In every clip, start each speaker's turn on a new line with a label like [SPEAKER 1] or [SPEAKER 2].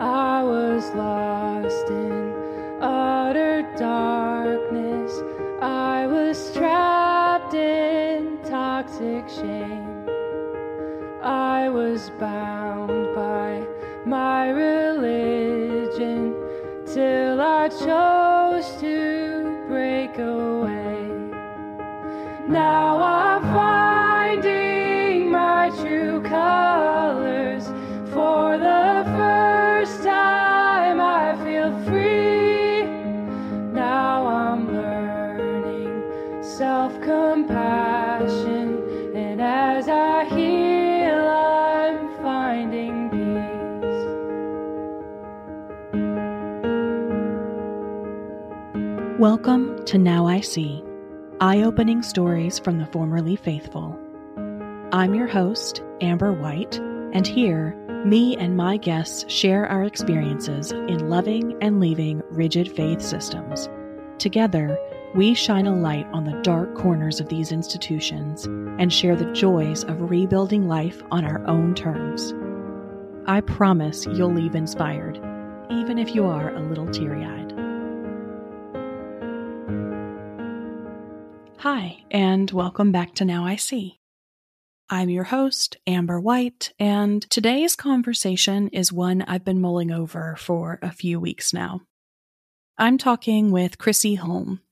[SPEAKER 1] I was lost in utter darkness. I was trapped in toxic shame. I was bound by my religion till I chose
[SPEAKER 2] Welcome to Now I See, eye opening stories from the formerly faithful. I'm your host, Amber White, and here, me and my guests share our experiences in loving and leaving rigid faith systems. Together, we shine a light on the dark corners of these institutions and share the joys of rebuilding life on our own terms. I promise you'll leave inspired, even if you are a little teary eyed. Hi, and welcome back to Now I See. I'm your host, Amber White, and today's conversation is one I've been mulling over for a few weeks now. I'm talking with Chrissy Holm,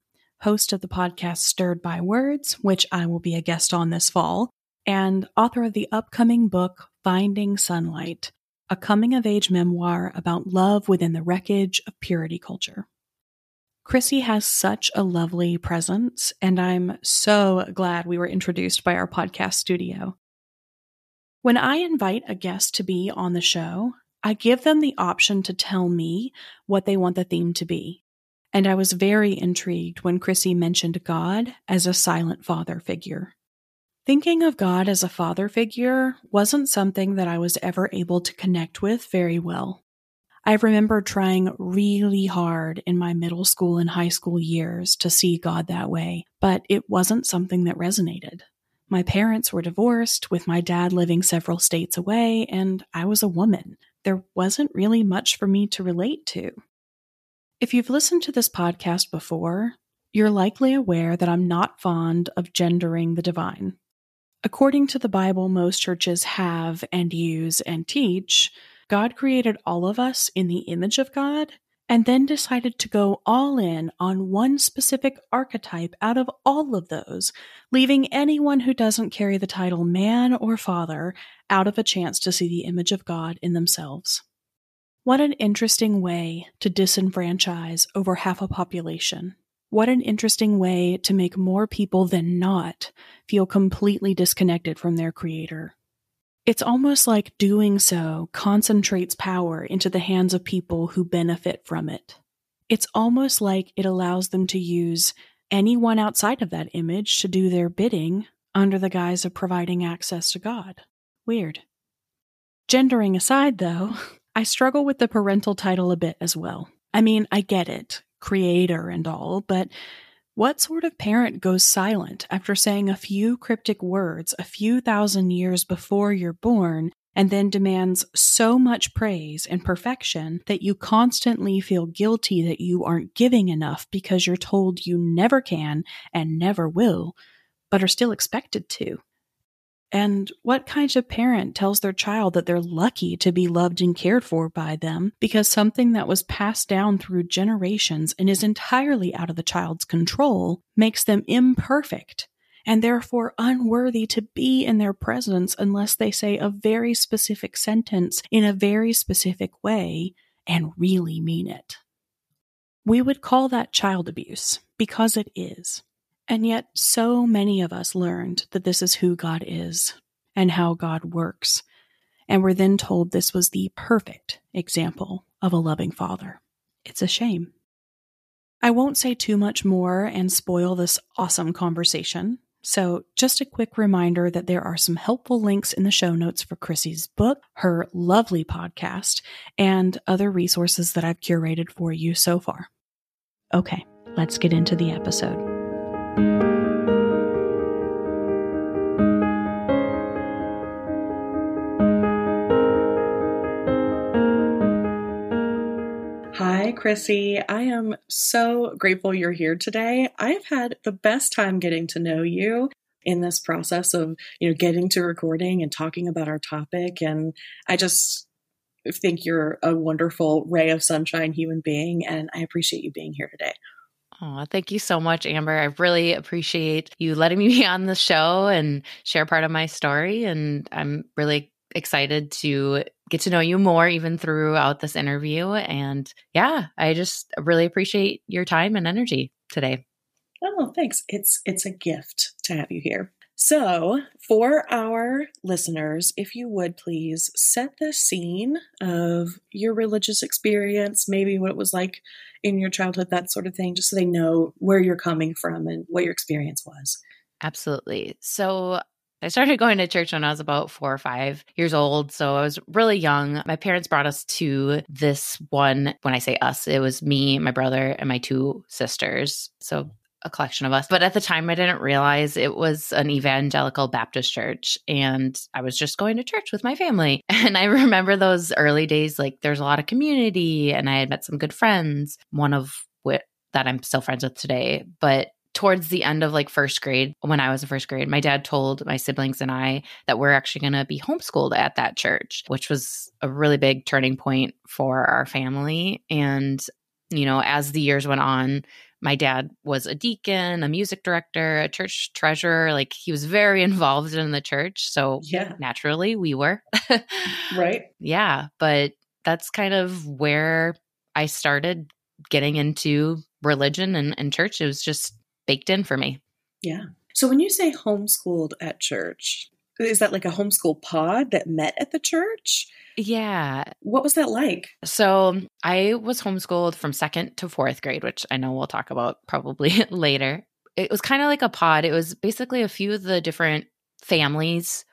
[SPEAKER 2] host of the podcast Stirred by Words, which I will be a guest on this fall, and author of the upcoming book Finding Sunlight, a coming of age memoir about love within the wreckage of purity culture. Chrissy has such a lovely presence, and I'm so glad we were introduced by our podcast studio. When I invite a guest to be on the show, I give them the option to tell me what they want the theme to be. And I was very intrigued when Chrissy mentioned God as a silent father figure. Thinking of God as a father figure wasn't something that I was ever able to connect with very well. I remember trying really hard in my middle school and high school years to see God that way, but it wasn't something that resonated. My parents were divorced, with my dad living several states away, and I was a woman. There wasn't really much for me to relate to. If you've listened to this podcast before, you're likely aware that I'm not fond of gendering the divine. According to the Bible, most churches have and use and teach God created all of us in the image of God and then decided to go all in on one specific archetype out of all of those, leaving anyone who doesn't carry the title man or father out of a chance to see the image of God in themselves. What an interesting way to disenfranchise over half a population. What an interesting way to make more people than not feel completely disconnected from their creator. It's almost like doing so concentrates power into the hands of people who benefit from it. It's almost like it allows them to use anyone outside of that image to do their bidding under the guise of providing access to God. Weird. Gendering aside, though, I struggle with the parental title a bit as well. I mean, I get it, creator and all, but what sort of parent goes silent after saying a few cryptic words a few thousand years before you're born and then demands so much praise and perfection that you constantly feel guilty that you aren't giving enough because you're told you never can and never will, but are still expected to? And what kind of parent tells their child that they're lucky to be loved and cared for by them because something that was passed down through generations and is entirely out of the child's control makes them imperfect and therefore unworthy to be in their presence unless they say a very specific sentence in a very specific way and really mean it? We would call that child abuse because it is. And yet, so many of us learned that this is who God is and how God works, and were then told this was the perfect example of a loving father. It's a shame. I won't say too much more and spoil this awesome conversation. So, just a quick reminder that there are some helpful links in the show notes for Chrissy's book, her lovely podcast, and other resources that I've curated for you so far. Okay, let's get into the episode.
[SPEAKER 3] Hi, Chrissy. I am so grateful you're here today. I've had the best time getting to know you in this process of, you know, getting to recording and talking about our topic. And I just think you're a wonderful ray of sunshine human being. And I appreciate you being here today.
[SPEAKER 4] Oh, thank you so much, Amber. I really appreciate you letting me be on the show and share part of my story. And I'm really excited to get to know you more even throughout this interview. And yeah, I just really appreciate your time and energy today.
[SPEAKER 3] Oh, thanks. It's it's a gift to have you here. So, for our listeners, if you would please set the scene of your religious experience, maybe what it was like in your childhood, that sort of thing, just so they know where you're coming from and what your experience was.
[SPEAKER 4] Absolutely. So, I started going to church when I was about four or five years old. So I was really young. My parents brought us to this one. When I say us, it was me, my brother, and my two sisters. So a collection of us. But at the time, I didn't realize it was an evangelical Baptist church. And I was just going to church with my family. And I remember those early days, like there's a lot of community, and I had met some good friends, one of which that I'm still friends with today. But towards the end of like first grade, when I was in first grade, my dad told my siblings and I that we're actually going to be homeschooled at that church, which was a really big turning point for our family. And, you know, as the years went on, my dad was a deacon, a music director, a church treasurer. Like he was very involved in the church. So yeah. naturally we were.
[SPEAKER 3] right.
[SPEAKER 4] Yeah. But that's kind of where I started getting into religion and, and church. It was just baked in for me.
[SPEAKER 3] Yeah. So when you say homeschooled at church, is that like a homeschool pod that met at the church?
[SPEAKER 4] Yeah.
[SPEAKER 3] What was that like?
[SPEAKER 4] So I was homeschooled from second to fourth grade, which I know we'll talk about probably later. It was kind of like a pod. It was basically a few of the different families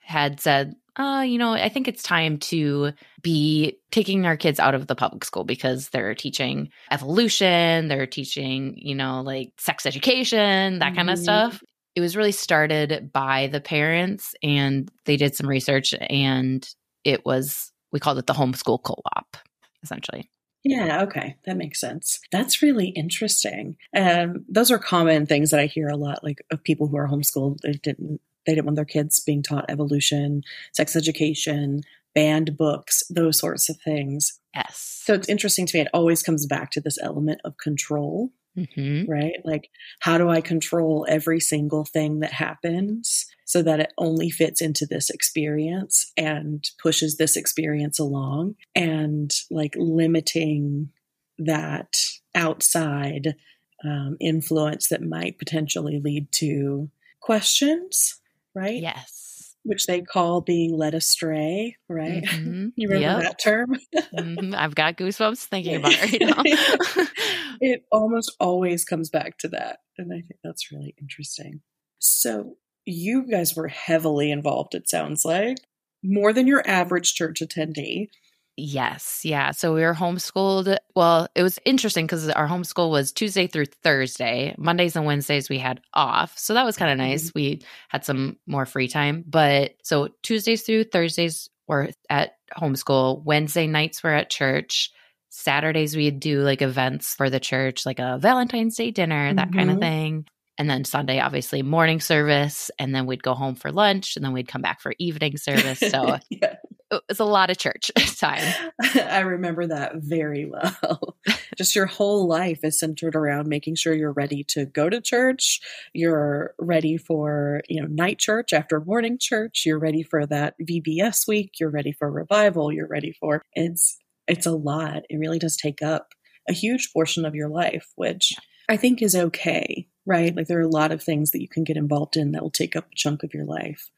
[SPEAKER 4] had said, uh, you know, I think it's time to be taking our kids out of the public school because they're teaching evolution, they're teaching, you know, like sex education, that mm-hmm. kind of stuff. It was really started by the parents and they did some research and it was we called it the homeschool co-op essentially.
[SPEAKER 3] Yeah okay that makes sense. That's really interesting. Um, those are common things that i hear a lot like of people who are homeschooled they didn't they didn't want their kids being taught evolution sex education banned books those sorts of things.
[SPEAKER 4] Yes.
[SPEAKER 3] So it's interesting to me it always comes back to this element of control Mm-hmm. Right? Like, how do I control every single thing that happens so that it only fits into this experience and pushes this experience along? And like limiting that outside um, influence that might potentially lead to questions, right?
[SPEAKER 4] Yes
[SPEAKER 3] which they call being led astray, right? Mm-hmm. You remember yep. that term?
[SPEAKER 4] mm-hmm. I've got goosebumps thinking about it right now.
[SPEAKER 3] it almost always comes back to that. And I think that's really interesting. So, you guys were heavily involved, it sounds like, more than your average church attendee.
[SPEAKER 4] Yes. Yeah. So we were homeschooled. Well, it was interesting because our homeschool was Tuesday through Thursday. Mondays and Wednesdays we had off. So that was kind of nice. Mm-hmm. We had some more free time. But so Tuesdays through Thursdays were at homeschool. Wednesday nights were at church. Saturdays we'd do like events for the church, like a Valentine's Day dinner, that mm-hmm. kind of thing. And then Sunday, obviously, morning service. And then we'd go home for lunch and then we'd come back for evening service. So yeah Oh, it's a lot of church time.
[SPEAKER 3] I remember that very well. Just your whole life is centered around making sure you're ready to go to church. You're ready for, you know, night church after morning church. You're ready for that VBS week. You're ready for revival. You're ready for it's it's a lot. It really does take up a huge portion of your life, which I think is okay, right? Like there are a lot of things that you can get involved in that will take up a chunk of your life.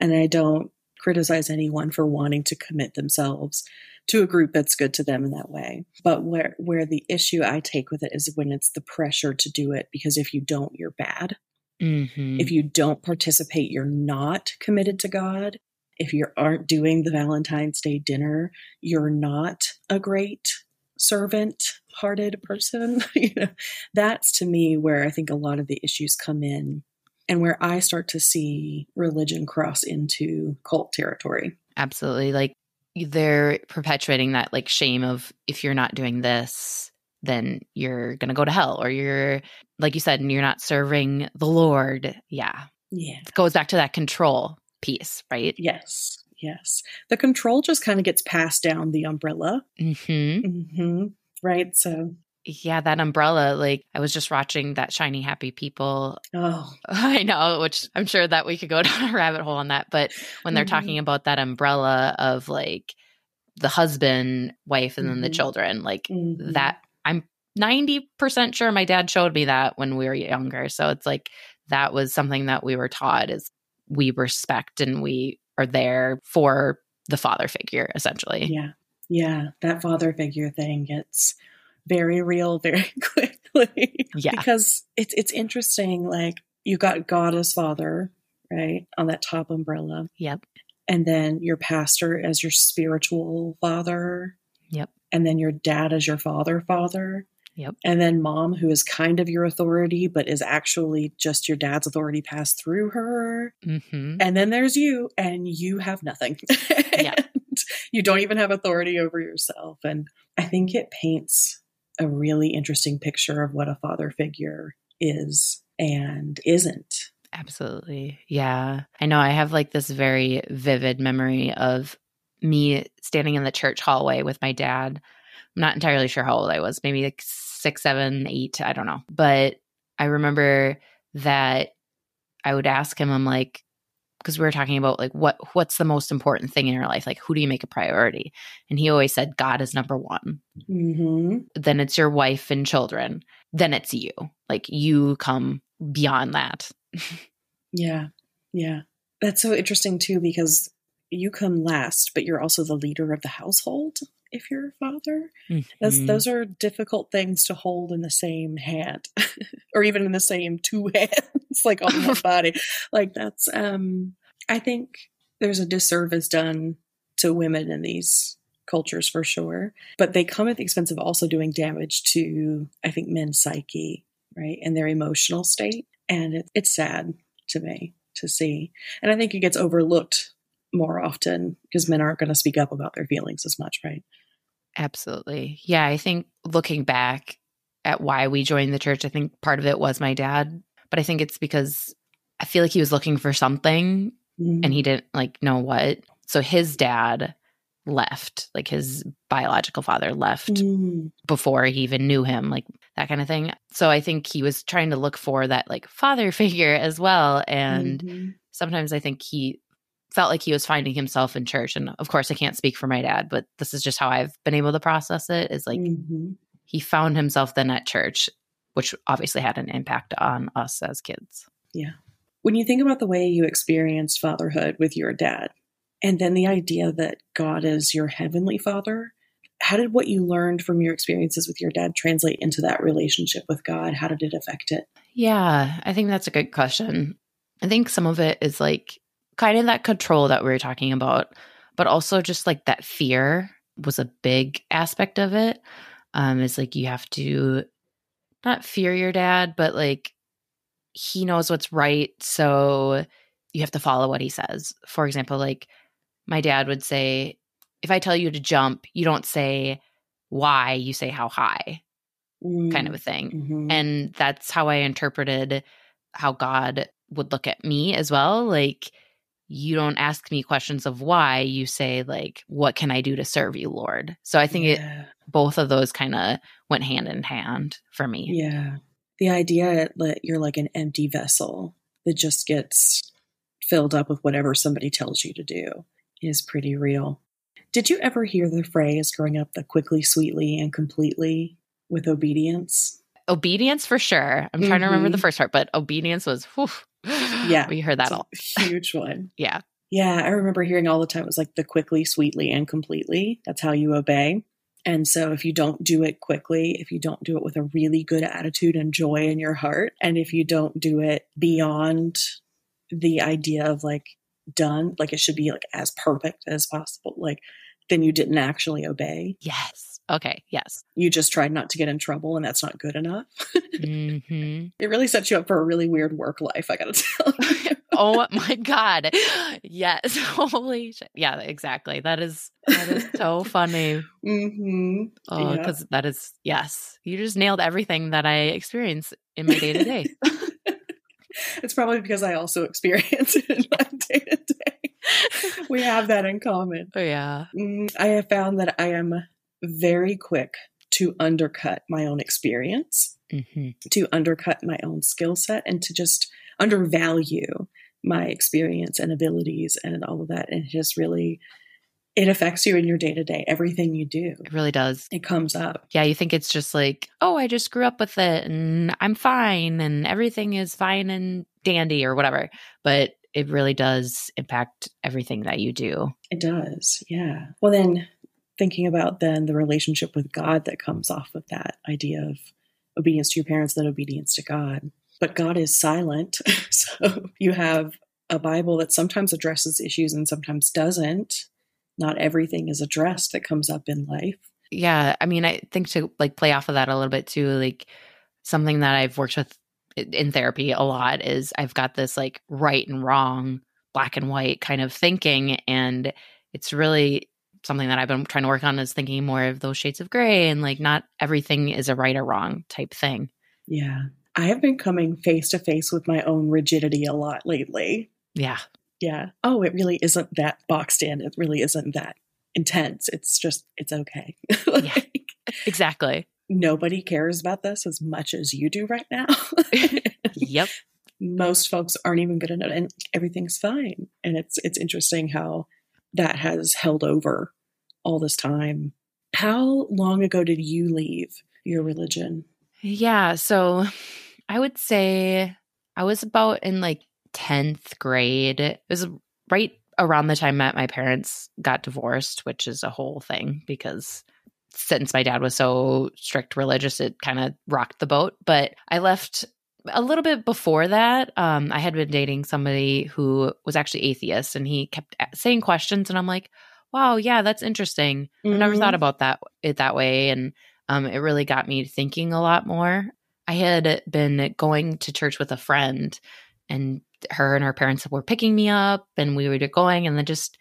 [SPEAKER 3] And I don't criticize anyone for wanting to commit themselves to a group that's good to them in that way. But where where the issue I take with it is when it's the pressure to do it because if you don't, you're bad. Mm-hmm. If you don't participate, you're not committed to God. If you aren't doing the Valentine's Day dinner, you're not a great servant hearted person. you know, that's to me where I think a lot of the issues come in and where I start to see religion cross into cult territory.
[SPEAKER 4] Absolutely. Like they're perpetuating that like shame of if you're not doing this, then you're going to go to hell or you're like you said and you're not serving the Lord. Yeah.
[SPEAKER 3] Yeah.
[SPEAKER 4] It goes back to that control piece, right?
[SPEAKER 3] Yes. Yes. The control just kind of gets passed down the umbrella.
[SPEAKER 4] Mhm.
[SPEAKER 3] hmm Right. So,
[SPEAKER 4] Yeah, that umbrella like I was just watching that shiny happy people
[SPEAKER 3] oh,
[SPEAKER 4] I know, which I'm sure that we could go down a rabbit hole on that. But when they're
[SPEAKER 3] Mhm.
[SPEAKER 4] talking about that umbrella of like the husband, wife, and then the
[SPEAKER 3] Mhm.
[SPEAKER 4] children, like
[SPEAKER 3] mhm.
[SPEAKER 4] that, I'm 90% sure my dad showed me that when we were younger. So it's like that was something that we were taught is we respect and we are there for the father figure, essentially.
[SPEAKER 3] Yeah. Yeah. That father figure thing gets very real very quickly.
[SPEAKER 4] Yeah.
[SPEAKER 3] because it's it's interesting. Like you got God as father, right? On that top umbrella.
[SPEAKER 4] Yep.
[SPEAKER 3] And then your pastor as your spiritual father.
[SPEAKER 4] Yep.
[SPEAKER 3] And then your dad as your father father.
[SPEAKER 4] Yep.
[SPEAKER 3] And then mom, who is kind of your authority, but is actually just your dad's authority passed through her.
[SPEAKER 4] hmm
[SPEAKER 3] And then there's you, and you have nothing.
[SPEAKER 4] Yeah.
[SPEAKER 3] You don't even have authority over yourself. And I think it paints a really interesting picture of what a father figure is and isn't.
[SPEAKER 4] Absolutely. Yeah. I know I have like this very vivid memory of me standing in the church hallway with my dad. I'm not entirely sure how old I was, maybe like six, seven, eight, I don't know. But I remember that I would ask him, I'm like, because we were talking about like what what's the most important thing in your life? Like who do you make a priority? And he always said God is number one.
[SPEAKER 3] Mm-hmm.
[SPEAKER 4] Then it's your wife and children. Then it's you. Like you come beyond that.
[SPEAKER 3] Yeah. Yeah. That's so interesting too, because you come last, but you're also the leader of the household if you're a father. Those,
[SPEAKER 4] Mhm.
[SPEAKER 3] those are difficult things to hold in the same hand or even in the same two hands, like on the body. Like that's, um, I think there's a disservice done to women in these cultures for sure, but they come at the expense of also doing damage to, I think, men's psyche, right? And their emotional state. And it, it's sad to me to see. And I think it gets overlooked more often because men aren't going to speak up about their feelings as much, right?
[SPEAKER 4] Absolutely. Yeah, I think looking back at why we joined the church, I think part of it was my dad, but I think it's because I feel like he was looking for something and he didn't like know what. So his dad left, like his biological father left
[SPEAKER 3] Mm.
[SPEAKER 4] before he even knew him, like that kind of thing. So I think he was trying to look for that like father figure as well and
[SPEAKER 3] Mhm.
[SPEAKER 4] sometimes I think he felt like he was finding himself in church. And of course, I can't speak for my dad, but this is just how I've been able to process it is like
[SPEAKER 3] Mhm.
[SPEAKER 4] he found himself then at church, which obviously had an impact on us as kids. Yeah.
[SPEAKER 3] When you think about the way you experienced fatherhood with your dad, and then the idea that God is your heavenly father, how did what you learned from your experiences with your dad translate into that relationship with God? How did it affect it?
[SPEAKER 4] Yeah, I think that's a good question. I think some of it is like kind of that control that we were talking about, but also just like that fear was a big aspect of it. Um, is like you have to not fear your dad, but like he knows what's right. So you have to follow what he says. For example, like my dad would say, if I tell you to jump, you don't say why, you say how high, kind of a thing.
[SPEAKER 3] Mhm.
[SPEAKER 4] And that's how I interpreted how God would look at me as well. Like, you don't ask me questions of why, you say, like, what can I do to serve you, Lord? So I think it both of those kind of went hand in hand for me.
[SPEAKER 3] yeah. The idea that you're like an empty vessel that just gets filled up with whatever somebody tells you to do is pretty real. Did you ever hear the phrase growing up, the quickly, sweetly, and completely with obedience?
[SPEAKER 4] Obedience for sure. I'm trying to remember the
[SPEAKER 3] Mhm.
[SPEAKER 4] first part, but obedience was, whew,
[SPEAKER 3] Yeah.
[SPEAKER 4] we heard that
[SPEAKER 3] a
[SPEAKER 4] all.
[SPEAKER 3] huge one.
[SPEAKER 4] Yeah.
[SPEAKER 3] Yeah, I remember hearing all the time it was like the quickly, sweetly, and completely. That's how you obey. And so if you don't do it quickly, if you don't do it with a really good attitude and joy in your heart, and if you don't do it beyond the idea of like done, like it should be like as perfect as possible, like then you didn't actually obey.
[SPEAKER 4] Yes. Okay. Yes.
[SPEAKER 3] You just tried not to get in trouble and that's not good enough.
[SPEAKER 4] mm-hmm.
[SPEAKER 3] It really sets you up for a really weird work life, I gotta tell you.
[SPEAKER 4] oh my god. Yes. Holy shit. Yeah, exactly. That is that is so funny.
[SPEAKER 3] Mm-hmm.
[SPEAKER 4] Oh,
[SPEAKER 3] Yeah.
[SPEAKER 4] because that is yes. You just nailed everything that I experience in my day to day.
[SPEAKER 3] it's probably because I also experience it in my day to day. We have that in common.
[SPEAKER 4] Oh yeah.
[SPEAKER 3] Mm, I have found that I am very quick to undercut my own experience,
[SPEAKER 4] hmm
[SPEAKER 3] to undercut my own skill set, and to just undervalue my experience and abilities and all of that. And it just really, it affects you in your day to day, everything you do.
[SPEAKER 4] It really does.
[SPEAKER 3] It comes up.
[SPEAKER 4] Yeah, you think it's just like, oh, I just grew up with it and I'm fine and everything is fine and dandy or whatever. But it really does impact everything that you do.
[SPEAKER 3] It does. Yeah. Well, then thinking about then the relationship with God that comes off of that idea of obedience to your parents, then obedience to God. But God is silent. so you have a Bible that sometimes addresses issues and sometimes doesn't. Not everything is addressed that comes up in life.
[SPEAKER 4] Yeah, I mean, I think to like play off of that a little bit too, like something that I've worked with in therapy a lot is I've got this like right and wrong, black and white kind of thinking. And it's really something that I've been trying to work on is thinking more of those shades of gray and like not everything is a right or wrong type thing.
[SPEAKER 3] Yeah. I have been coming face to face with my own rigidity a lot lately.
[SPEAKER 4] Yeah.
[SPEAKER 3] Yeah. Oh, it really isn't that boxed in. It really isn't that intense. It's just, it's okay. Like,
[SPEAKER 4] Exactly.
[SPEAKER 3] nobody cares about this as much as you do right now.
[SPEAKER 4] Yep.
[SPEAKER 3] Most folks aren't even good enough and everything's fine. And it's it's interesting how that has held over all this time. How long ago did you leave your religion?
[SPEAKER 4] Yeah. So I would say I was about in like 10th grade. It was right around the time that my parents got divorced, which is a whole thing because since my dad was so strict religious, it kind of rocked the boat. But I left a little bit before that. Um, I had been dating somebody who was actually atheist and he kept saying questions. And I'm like, wow, yeah, that's interesting. I've never thought about that it that way, and um, it really got me thinking a lot more. I had been going to church with a friend, and her and her parents were picking me up, and we were going, and then just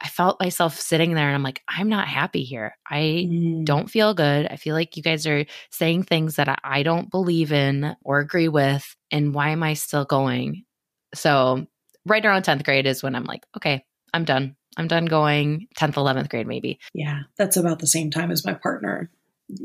[SPEAKER 4] I felt myself sitting there, and I'm like, I'm not happy here. I
[SPEAKER 3] Mm.
[SPEAKER 4] don't feel good. I feel like you guys are saying things that I, I don't believe in or agree with, and why am I still going? So right around 10th grade is when I'm like, okay, I'm done. I'm done going 10th, 11th grade, maybe.
[SPEAKER 3] Yeah, that's about the same time as my partner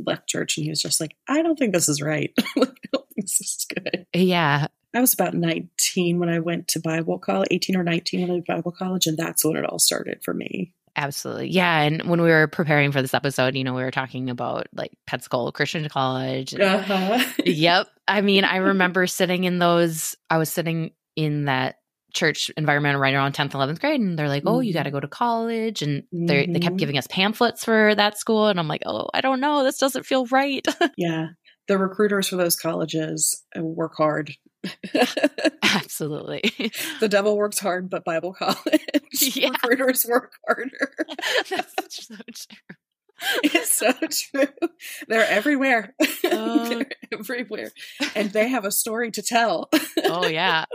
[SPEAKER 3] left church, and he was just like, "I don't think this is right. Like, I don't think this is good."
[SPEAKER 4] Yeah.
[SPEAKER 3] I was about 19 when I went to Bible college, 18 or 19 when I went to Bible college, and that's when it all started for me.
[SPEAKER 4] Absolutely. Yeah. And when we were preparing for this episode, you know, we were talking about like Pensacola Christian College. and-
[SPEAKER 3] Uh-huh.
[SPEAKER 4] yep. I mean, I remember sitting in those, I was sitting in that church environment right around 10th, 11th grade. And they're like, oh, you got to go to college. And they they kept
[SPEAKER 3] Mhm.
[SPEAKER 4] giving us pamphlets for that school. And I'm like, oh, I don't know. This doesn't feel right.
[SPEAKER 3] yeah. The recruiters for those colleges uh, work hard.
[SPEAKER 4] Absolutely.
[SPEAKER 3] the devil works hard, but Bible college
[SPEAKER 4] Yeah.
[SPEAKER 3] recruiters work harder.
[SPEAKER 4] That's so true.
[SPEAKER 3] it's so true. They're everywhere.
[SPEAKER 4] Oh.
[SPEAKER 3] They're everywhere. And they have a story to tell.
[SPEAKER 4] Oh, yeah.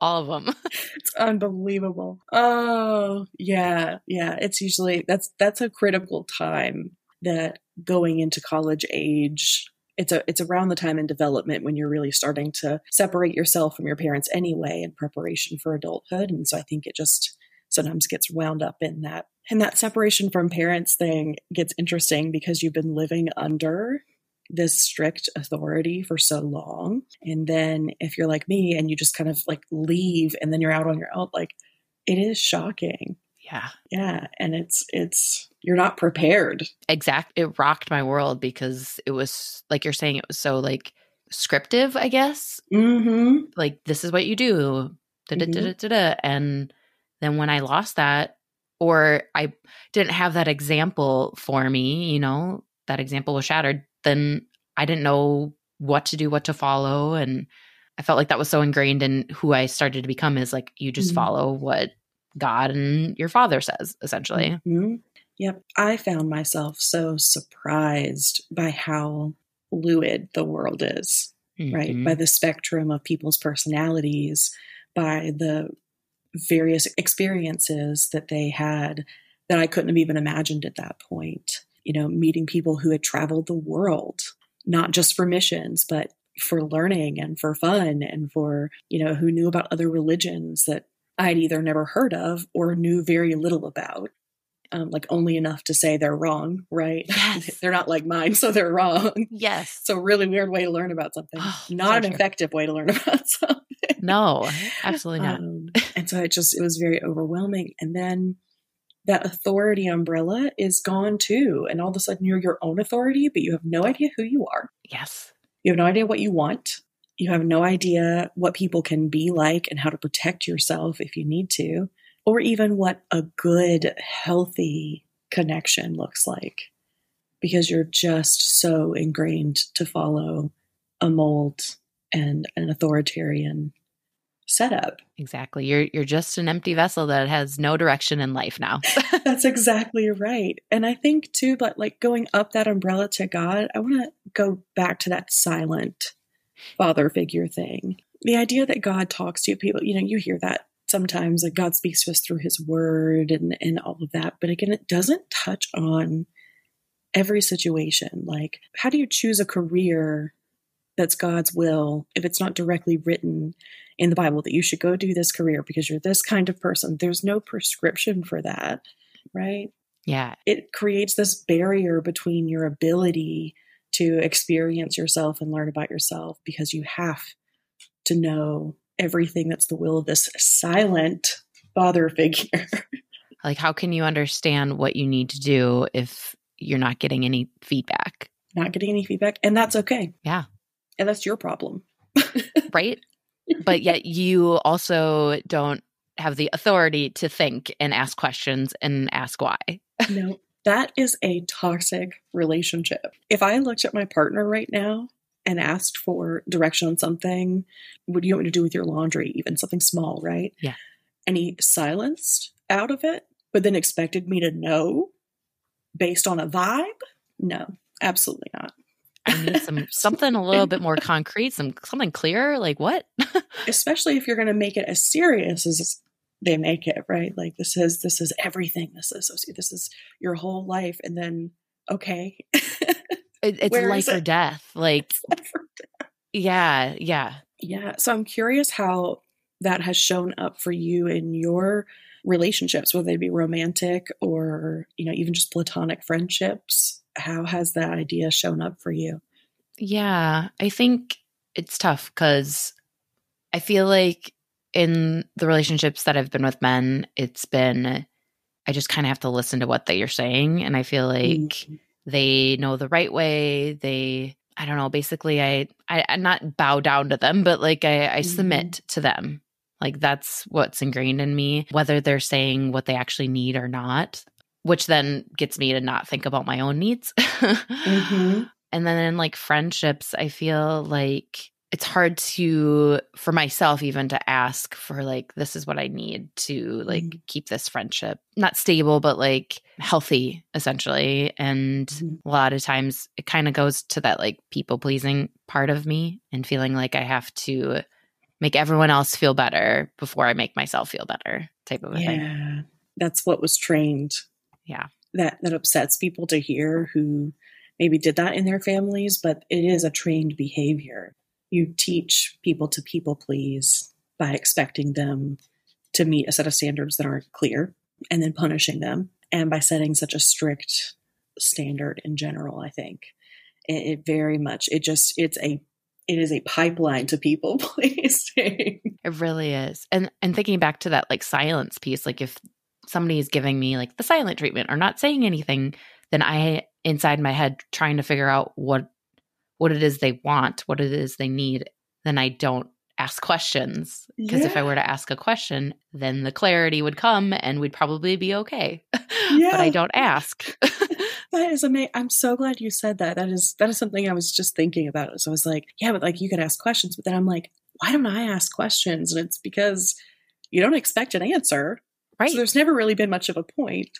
[SPEAKER 4] All of them.
[SPEAKER 3] It's unbelievable. Oh, yeah. Yeah. It's usually that's that's a critical time that going into college age it's a it's around the time in development when you're really starting to separate yourself from your parents anyway in preparation for adulthood and so I think it just sometimes gets wound up in that and that separation from parents thing gets interesting because you've been living under this strict authority for so long. And then if you're like me and you just kind of like leave and then you're out on your own like it is shocking.
[SPEAKER 4] Yeah.
[SPEAKER 3] yeah and it's it's you're not prepared.
[SPEAKER 4] Exact it rocked my world because it was like you're saying it was so like scriptive i guess.
[SPEAKER 3] Mm-hmm.
[SPEAKER 4] Like this is what you do. Da, da, da, da. and then when i lost that or i didn't have that example for me you know that example was shattered then i didn't know what to do what to follow and i felt like that was so ingrained in who i started to become is like you just
[SPEAKER 3] Mhm.
[SPEAKER 4] follow what god and your father says essentially
[SPEAKER 3] Mhm. Yep. I found myself so surprised by how fluid the world is, right?
[SPEAKER 4] Mhm.
[SPEAKER 3] By the spectrum of people's personalities, by the various experiences that they had that I couldn't have even imagined at that point. You know, meeting people who had traveled the world, not just for missions, but for learning and for fun and for, you know, who knew about other religions that I'd either never heard of or knew very little about. Um, like only enough to say they're wrong, right?
[SPEAKER 4] Yes.
[SPEAKER 3] they're not like mine, so they're wrong.
[SPEAKER 4] Yes.
[SPEAKER 3] So really weird way to learn about something.
[SPEAKER 4] Oh,
[SPEAKER 3] not
[SPEAKER 4] so
[SPEAKER 3] an
[SPEAKER 4] true.
[SPEAKER 3] effective way to learn about something.
[SPEAKER 4] No, absolutely not.
[SPEAKER 3] Um, and so it just it was very overwhelming. And then that authority umbrella is gone too. And all of a sudden you're your own authority, but you have no idea who you are.
[SPEAKER 4] yes.
[SPEAKER 3] You have no idea what you want. You have no idea what people can be like and how to protect yourself if you need to, or even what a good, healthy connection looks like. Because you're just so ingrained to follow a mold and an authoritarian setup.
[SPEAKER 4] Exactly. You're you're just an empty vessel that has no direction in life now.
[SPEAKER 3] That's exactly right. And I think too, but like going up that umbrella to God, I want to go back to that silent father figure thing. The idea that God talks to people, you know, you hear that sometimes, like God speaks to us through his word and, and all of that. But again, it doesn't touch on every situation. Like, how do you choose a career that's God's will if it's not directly written in the Bible that you should go do this career because you're this kind of person? There's no prescription for that, right?
[SPEAKER 4] yeah.
[SPEAKER 3] It creates this barrier between your ability to experience yourself and learn about yourself because you have to know everything that's the will of this silent father figure.
[SPEAKER 4] Like how can you understand what you need to do if you're not getting any feedback?
[SPEAKER 3] not getting any feedback, and that's okay.
[SPEAKER 4] Yeah.
[SPEAKER 3] And that's your problem.
[SPEAKER 4] Right? but yet you also don't have the authority to think and ask questions and ask why.
[SPEAKER 3] no, that is a toxic relationship. If I looked at my partner right now and asked for direction on something, what do you want me to do with your laundry? Even something small, right?
[SPEAKER 4] Yeah.
[SPEAKER 3] And he silenced out of it, but then expected me to know based on a vibe? No, absolutely not.
[SPEAKER 4] I need some something a little bit more concrete, some something clear. Like what?
[SPEAKER 3] Especially if you're going to make it as serious as they make it, right? Like this is this is everything. This is this is your whole life, and then okay,
[SPEAKER 4] It, it's life
[SPEAKER 3] is
[SPEAKER 4] or
[SPEAKER 3] it?
[SPEAKER 4] death. Like yeah, yeah.
[SPEAKER 3] Yeah. So I'm curious how that has shown up for you in your relationships, whether they be romantic or, you know, even just platonic friendships. How has that idea shown up for you?
[SPEAKER 4] Yeah, I think it's tough because I feel like in the relationships that I've been with men, it's been, I just kind of have to listen to what they are saying. And I feel like
[SPEAKER 3] Mm.
[SPEAKER 4] they know the right way. They, I don't know, basically, I, I, I not bow down to them, but like I, I submit to them. Like that's what's ingrained in me, whether they're saying what they actually need or not, which then gets me to not think about my own needs.
[SPEAKER 3] Mhm.
[SPEAKER 4] And then in like friendships, I feel like it's hard to for myself even to ask for like this is what I need to like
[SPEAKER 3] Mhm.
[SPEAKER 4] keep this friendship not stable but like healthy essentially. And
[SPEAKER 3] Mhm.
[SPEAKER 4] a lot of times it kind of goes to that like people pleasing part of me and feeling like I have to make everyone else feel better before I make myself feel better type of a thing.
[SPEAKER 3] Yeah. That's what was trained.
[SPEAKER 4] Yeah.
[SPEAKER 3] That that upsets people to hear who maybe did that in their families, but it is a trained behavior. You teach people to people please by expecting them to meet a set of standards that aren't clear and then punishing them and by setting such a strict standard in general, I think. It, it very much it just it's a it is a pipeline to people pleasing.
[SPEAKER 4] It really is. And and thinking back to that like silence piece, like if somebody is giving me like the silent treatment or not saying anything, then I inside my head trying to figure out what what it is they want, what it is they need, then I don't ask questions. Because if I were to ask a question, then the clarity would come and we'd probably be okay.
[SPEAKER 3] Yeah.
[SPEAKER 4] but I don't ask.
[SPEAKER 3] That is amazing. I'm so glad you said that. That is that is something I was just thinking about. So I was like, yeah, but like you could ask questions, but then I'm like, why don't I ask questions? And it's because you don't expect an answer.
[SPEAKER 4] Right.
[SPEAKER 3] So there's never really been much of a point.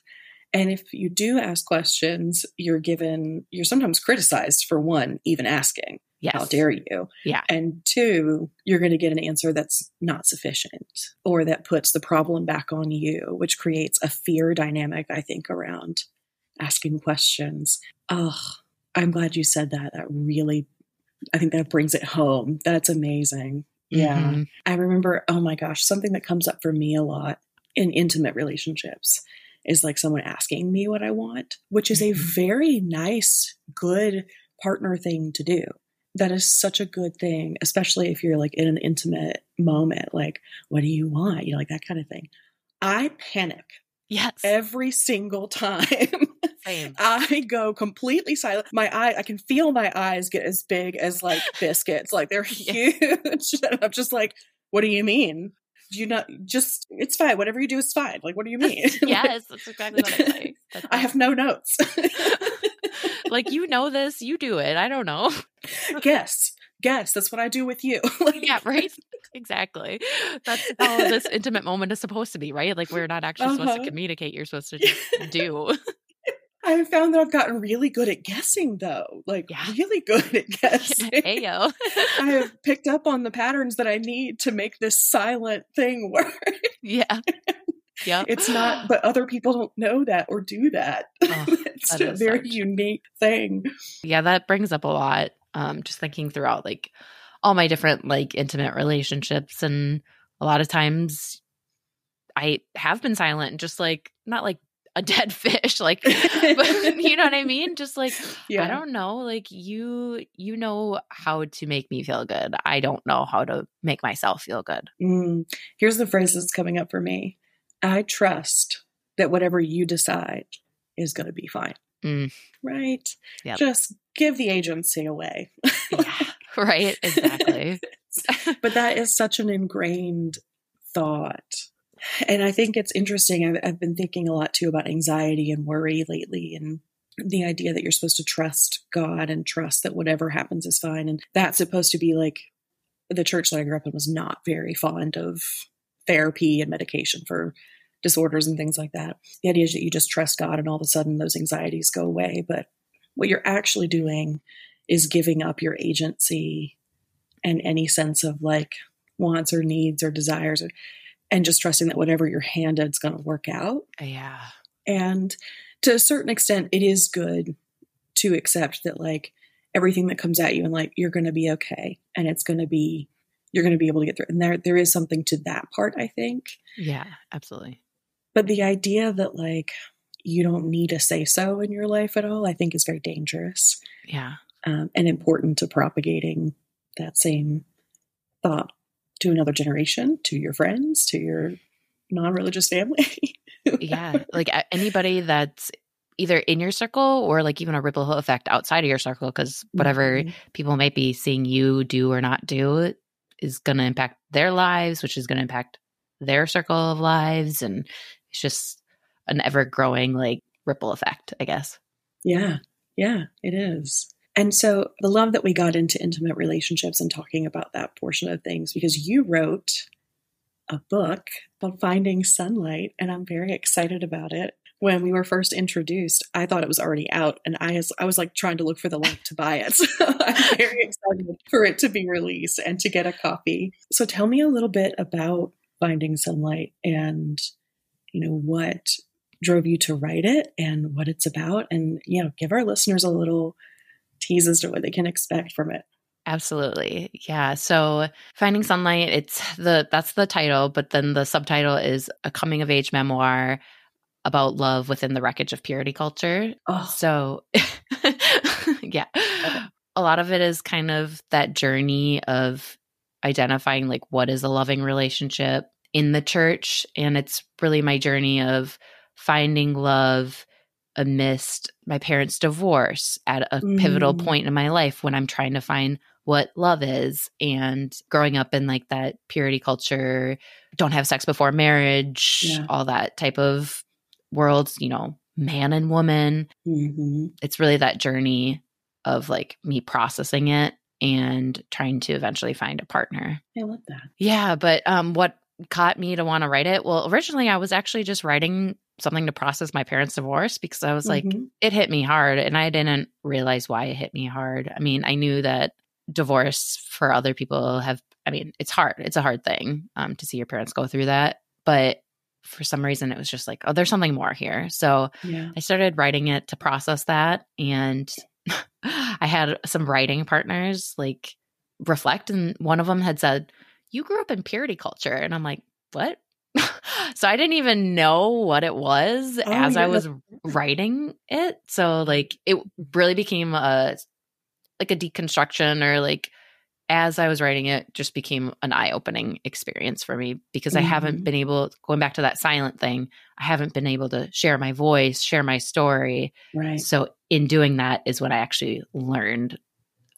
[SPEAKER 3] And if you do ask questions, you're given you're sometimes criticized for one even asking.
[SPEAKER 4] Yes.
[SPEAKER 3] How dare you?
[SPEAKER 4] Yeah.
[SPEAKER 3] And two, you're going to get an answer that's not sufficient or that puts the problem back on you, which creates a fear dynamic, I think, around asking questions. Oh, I'm glad you said that. That really, I think that brings it home. That's amazing. Yeah.
[SPEAKER 4] Mhm.
[SPEAKER 3] I remember, oh my gosh, something that comes up for me a lot in intimate relationships is like someone asking me what I want, which is a
[SPEAKER 4] Mhm.
[SPEAKER 3] very nice, good partner thing to do. That is such a good thing, especially if you're like in an intimate moment, like, what do you want? You know, like that kind of thing. I panic
[SPEAKER 4] Yes.
[SPEAKER 3] every single time.
[SPEAKER 4] Same.
[SPEAKER 3] I go completely silent. My eye, I can feel my eyes get as big as like biscuits. Like they're huge. and I'm just like, what do you mean? Do you not just, it's fine. Whatever you do is fine. Like, what do you mean?
[SPEAKER 4] yes, that's exactly what I say. That's
[SPEAKER 3] I have no notes.
[SPEAKER 4] like you know this, you do it. I don't know.
[SPEAKER 3] guess, guess. That's what I do with you. like,
[SPEAKER 4] yeah, right. Exactly. That's how this intimate moment is supposed to be, right? Like we're not actually supposed
[SPEAKER 3] Uh-huh.
[SPEAKER 4] to communicate. You're supposed to just do.
[SPEAKER 3] I have found that I've gotten really good at guessing though. Like,
[SPEAKER 4] Yeah.
[SPEAKER 3] really good at guessing.
[SPEAKER 4] Ayo.
[SPEAKER 3] I have picked up on the patterns that I need to make this silent thing work.
[SPEAKER 4] yeah. Yeah.
[SPEAKER 3] It's not, but other people don't know that or do that.
[SPEAKER 4] Oh,
[SPEAKER 3] it's
[SPEAKER 4] that
[SPEAKER 3] a very
[SPEAKER 4] such-
[SPEAKER 3] unique thing.
[SPEAKER 4] yeah, that brings up a lot. Um, just thinking throughout like all my different like intimate relationships, and a lot of times I have been silent, and just like not like a dead fish, like, but you know what I mean? Just like
[SPEAKER 3] Yeah.
[SPEAKER 4] I don't know, like you, you know how to make me feel good. I don't know how to make myself feel good.
[SPEAKER 3] Mm. Here's the phrase that's coming up for me I trust that whatever you decide is going to be fine.
[SPEAKER 4] Mm.
[SPEAKER 3] Right?
[SPEAKER 4] Yep.
[SPEAKER 3] Just give the agency away.
[SPEAKER 4] Yeah, right. Exactly.
[SPEAKER 3] but that is such an ingrained thought. And I think it's interesting. I've, I've been thinking a lot too about anxiety and worry lately and the idea that you're supposed to trust God and trust that whatever happens is fine. And that's supposed to be like the church that I grew up in was not very fond of therapy and medication for disorders and things like that. The idea is that you just trust God and all of a sudden those anxieties go away. But what you're actually doing is giving up your agency and any sense of like wants or needs or desires or, and just trusting that whatever you're handed is going to work out.
[SPEAKER 4] yeah.
[SPEAKER 3] And to a certain extent, it is good to accept that like everything that comes at you and like you're going to be okay and it's going to be you're going to be able to get through. And there there is something to that part, I think.
[SPEAKER 4] Yeah. Absolutely.
[SPEAKER 3] But the idea that like you don't need a say so in your life at all, I think is very dangerous
[SPEAKER 4] Yeah.
[SPEAKER 3] um, and important to propagating that same thought to another generation, to your friends, to your non-religious family.
[SPEAKER 4] yeah like anybody that's either in your circle or like even a ripple effect outside of your circle because whatever
[SPEAKER 3] Mhm.
[SPEAKER 4] people might be seeing you do or not do is going to impact their lives which is going to impact their circle of lives and it's just an ever growing like ripple effect i guess
[SPEAKER 3] Yeah, yeah, it is. And so the love that we got into intimate relationships and talking about that portion of things, because you wrote a book called Finding Sunlight, and I'm very excited about it. When we were first introduced, I thought it was already out, and I was, I was like trying to look for the link to buy it. So I'm very excited for it to be released and to get a copy. So tell me a little bit about Finding Sunlight and, you know, what drove you to write it and what it's about and you know give our listeners a little tease as to what they can expect from it
[SPEAKER 4] Absolutely. Yeah. So Finding Sunlight, it's the that's the title, but then the subtitle is a coming of age memoir about love within the wreckage of purity culture.
[SPEAKER 3] oh
[SPEAKER 4] So yeah. A lot of it is kind of that journey of identifying like what is a loving relationship in the church and it's really my journey of finding love amidst my parents' divorce at a pivotal
[SPEAKER 3] Mm.
[SPEAKER 4] point in my life when I'm trying to find what love is and growing up in like that purity culture, don't have sex before marriage,
[SPEAKER 3] Yeah.
[SPEAKER 4] all that type of worlds, you know, man and woman.
[SPEAKER 3] hmm
[SPEAKER 4] It's really that journey of like me processing it and trying to eventually find a partner.
[SPEAKER 3] i love that
[SPEAKER 4] Yeah, but um what caught me to want to write it? Well, originally I was actually just writing something to process my parents' divorce because I was like
[SPEAKER 3] Mhm.
[SPEAKER 4] it hit me hard and I didn't realize why it hit me hard. I mean, I knew that divorce for other people have I mean, it's hard. It's a hard thing um, to see your parents go through that. But for some reason, it was just like, oh, there's something more here. So
[SPEAKER 3] Yeah.
[SPEAKER 4] I started writing it to process that. And I had some writing partners like reflect. And one of them had said, You grew up in purity culture. And I'm like, What? so I didn't even know what it was
[SPEAKER 3] Oh,
[SPEAKER 4] as I was writing it. So like it really became a like a deconstruction or like as I was writing it just became an eye-opening experience for me because I haven't
[SPEAKER 3] Mhm.
[SPEAKER 4] been able going back to that silent thing, I haven't been able to share my voice, share my story.
[SPEAKER 3] Right.
[SPEAKER 4] So in doing that is when I actually learned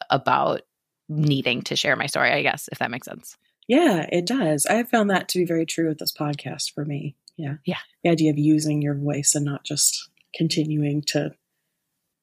[SPEAKER 4] about needing to share my story, I guess, if that makes sense.
[SPEAKER 3] Yeah, it does. I have found that to be very true with this podcast for me. Yeah.
[SPEAKER 4] Yeah.
[SPEAKER 3] The idea of using your voice and not just continuing to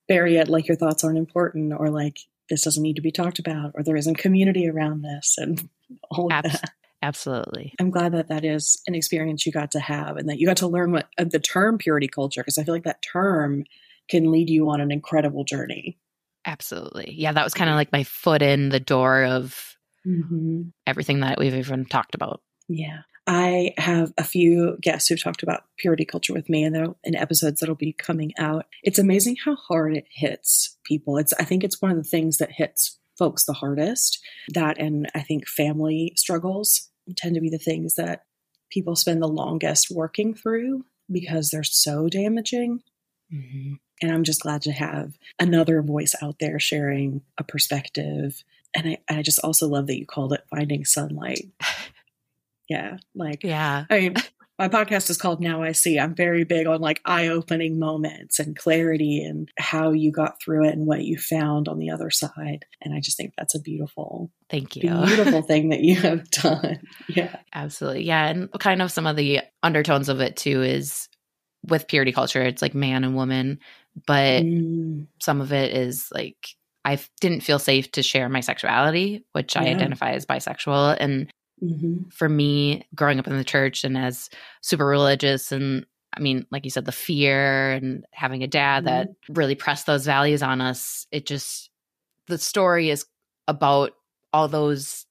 [SPEAKER 3] bury it like your thoughts aren't important or like this doesn't need to be talked about or there isn't community around this and all that.
[SPEAKER 4] Absolutely.
[SPEAKER 3] I'm glad that that is an experience you got to have and that you got to learn what uh, the term purity culture because I feel like that term can lead you on an incredible journey.
[SPEAKER 4] Absolutely. Yeah, that was kind of like my foot in the door of
[SPEAKER 3] Mm-hmm.
[SPEAKER 4] everything that we've even talked about.
[SPEAKER 3] Yeah. I have a few guests who've talked about purity culture with me and they're in episodes that'll be coming out. It's amazing how hard it hits people. It's I think it's one of the things that hits folks the hardest. That and I think family struggles tend to be the things that people spend the longest working through because they're so damaging.
[SPEAKER 4] Mm-hmm.
[SPEAKER 3] And I'm just glad to have another voice out there sharing a perspective. And I, I just also love that you called it finding sunlight. Yeah. Like
[SPEAKER 4] Yeah.
[SPEAKER 3] I mean, my podcast is called Now I See. I'm very big on like eye opening moments and clarity and how you got through it and what you found on the other side. And I just think that's a beautiful,
[SPEAKER 4] Thank you.
[SPEAKER 3] beautiful thing that you have done. Yeah.
[SPEAKER 4] Absolutely. Yeah. And kind of some of the undertones of it too is with purity culture, it's like man and woman, but
[SPEAKER 3] Mm,
[SPEAKER 4] some of it is like I didn't feel safe to share my sexuality, which I identify as bisexual. And
[SPEAKER 3] mhm.
[SPEAKER 4] for me, growing up in the church and as super religious, and I mean, like you said, the fear and having a dad that really pressed those values on us, it just, the story is about all those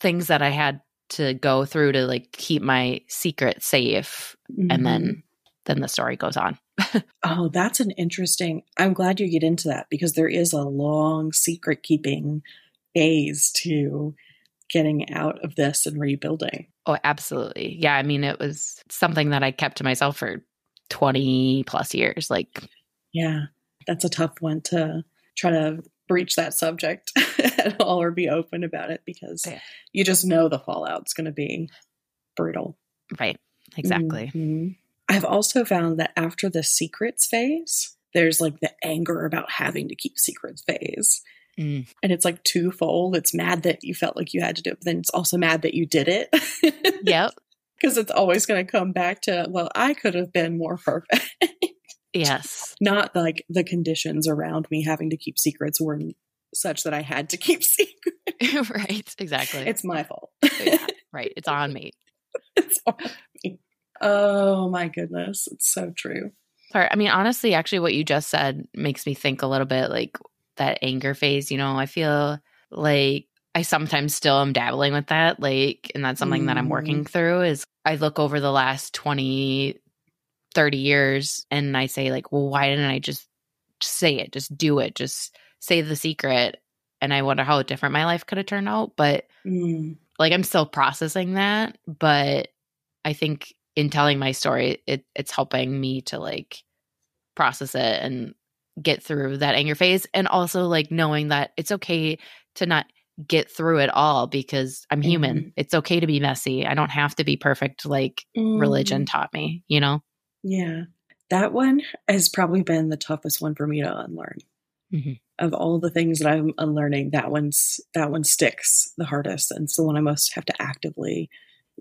[SPEAKER 4] things that I had to go through to like keep my secret safe.
[SPEAKER 3] Mhm.
[SPEAKER 4] And then, then the story goes on.
[SPEAKER 3] Oh, that's an interesting. I'm glad you get into that because there is a long secret keeping phase to getting out of this and rebuilding.
[SPEAKER 4] Oh, absolutely. Yeah. I mean, it was something that I kept to myself for 20 plus years. Like,
[SPEAKER 3] Yeah, that's a tough one to try to breach that subject at all or be open about it because
[SPEAKER 4] Yeah.
[SPEAKER 3] you just know the fallout's going to be brutal.
[SPEAKER 4] right. Exactly.
[SPEAKER 3] Mhm. I've also found that after the secrets phase, there's like the anger about having to keep secrets phase.
[SPEAKER 4] Mm.
[SPEAKER 3] And it's like twofold. It's mad that you felt like you had to do it, but then it's also mad that you did it.
[SPEAKER 4] Yep.
[SPEAKER 3] Because it's always going to come back to, well, I could have been more perfect.
[SPEAKER 4] Yes.
[SPEAKER 3] Not like the conditions around me having to keep secrets were such that I had to keep secrets.
[SPEAKER 4] right. Exactly.
[SPEAKER 3] It's my fault.
[SPEAKER 4] Yeah, right. It's on me.
[SPEAKER 3] it's on me. Oh my goodness. It's so true.
[SPEAKER 4] Sorry. I mean, honestly, actually, what you just said makes me think a little bit like that anger phase. You know, I feel like I sometimes still am dabbling with that. Like, and that's something that I'm working through is I look over the last 20, 30 years and I say, like, well, why didn't I just, just say it? Just do it. Just say the secret. And I wonder how different my life could have turned out. But
[SPEAKER 3] Mm.
[SPEAKER 4] like I'm still processing that, but I think in telling my story, it it's helping me to like process it and get through that anger phase and also like knowing that it's okay to not get through it all because I'm human. It's okay to be messy. I don't have to be perfect like religion
[SPEAKER 3] Mm.
[SPEAKER 4] taught me, you know?
[SPEAKER 3] Yeah. That one has probably been the toughest one for me to unlearn.
[SPEAKER 4] Mhm.
[SPEAKER 3] Of all the things that I'm unlearning, that one's that one sticks the hardest. And it's the one I most have to actively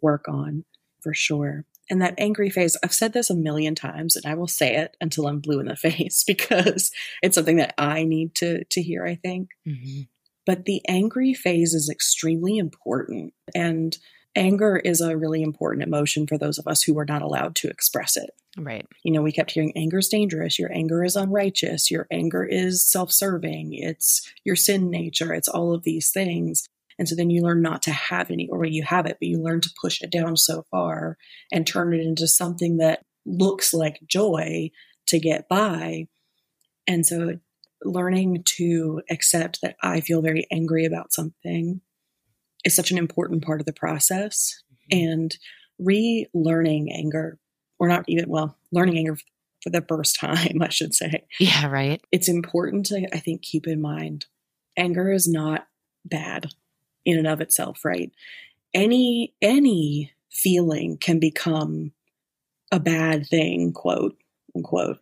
[SPEAKER 3] work on for sure. And that angry phase, I've said this a million times and I will say it until I'm blue in the face because it's something that I need to to hear, I think.
[SPEAKER 4] Mhm.
[SPEAKER 3] But the angry phase is extremely important. And anger is a really important emotion for those of us who are not allowed to express it.
[SPEAKER 4] Right.
[SPEAKER 3] You know, we kept hearing anger is dangerous, your anger is unrighteous, your anger is self serving, it's your sin nature, it's all of these things. And so then you learn not to have any, or you have it, but you learn to push it down so far and turn it into something that looks like joy to get by. And so learning to accept that I feel very angry about something is such an important part of the process. Mm-hmm. And relearning anger, or not even, well, learning anger for the first time, I should say.
[SPEAKER 4] Yeah, right.
[SPEAKER 3] It's important to, I think, keep in mind anger is not bad in and of itself, right? Any any feeling can become a bad thing, quote unquote,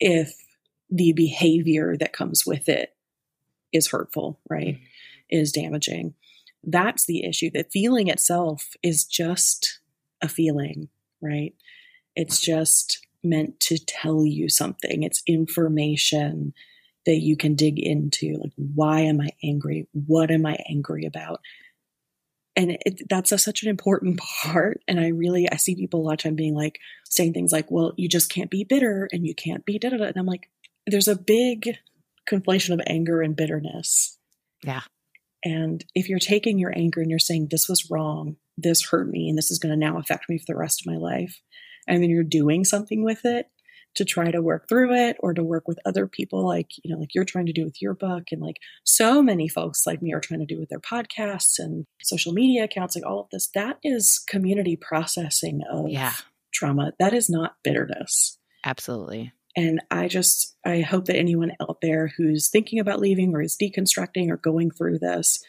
[SPEAKER 3] if the behavior that comes with it is hurtful, right? Mm-hmm. Is damaging. That's the issue. The feeling itself is just a feeling, right? It's just meant to tell you something. It's information that you can dig into. Like, why am I angry? What am I angry about? And it, that's a, such an important part. And I really, I see people a lot of time being like, saying things like, well, you just can't be bitter and you can't be da da da. And I'm like, there's a big conflation of anger and bitterness.
[SPEAKER 4] Yeah.
[SPEAKER 3] And if you're taking your anger and you're saying, this was wrong, this hurt me, and this is going to now affect me for the rest of my life, and then you're doing something with it, to try to work through it or to work with other people like you know like you're trying to do with your book. And like so many folks like me are trying to do with their podcasts and social media accounts like all of this. That is community processing of
[SPEAKER 4] yeah.
[SPEAKER 3] trauma. That is not bitterness.
[SPEAKER 4] Absolutely.
[SPEAKER 3] And i just i hope that anyone out there who's thinking about leaving or is deconstructing or going through this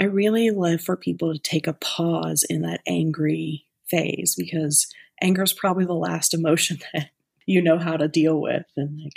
[SPEAKER 3] i really love for people to take a pause in that angry phase because anger is probably the last emotion that you know how to deal with and like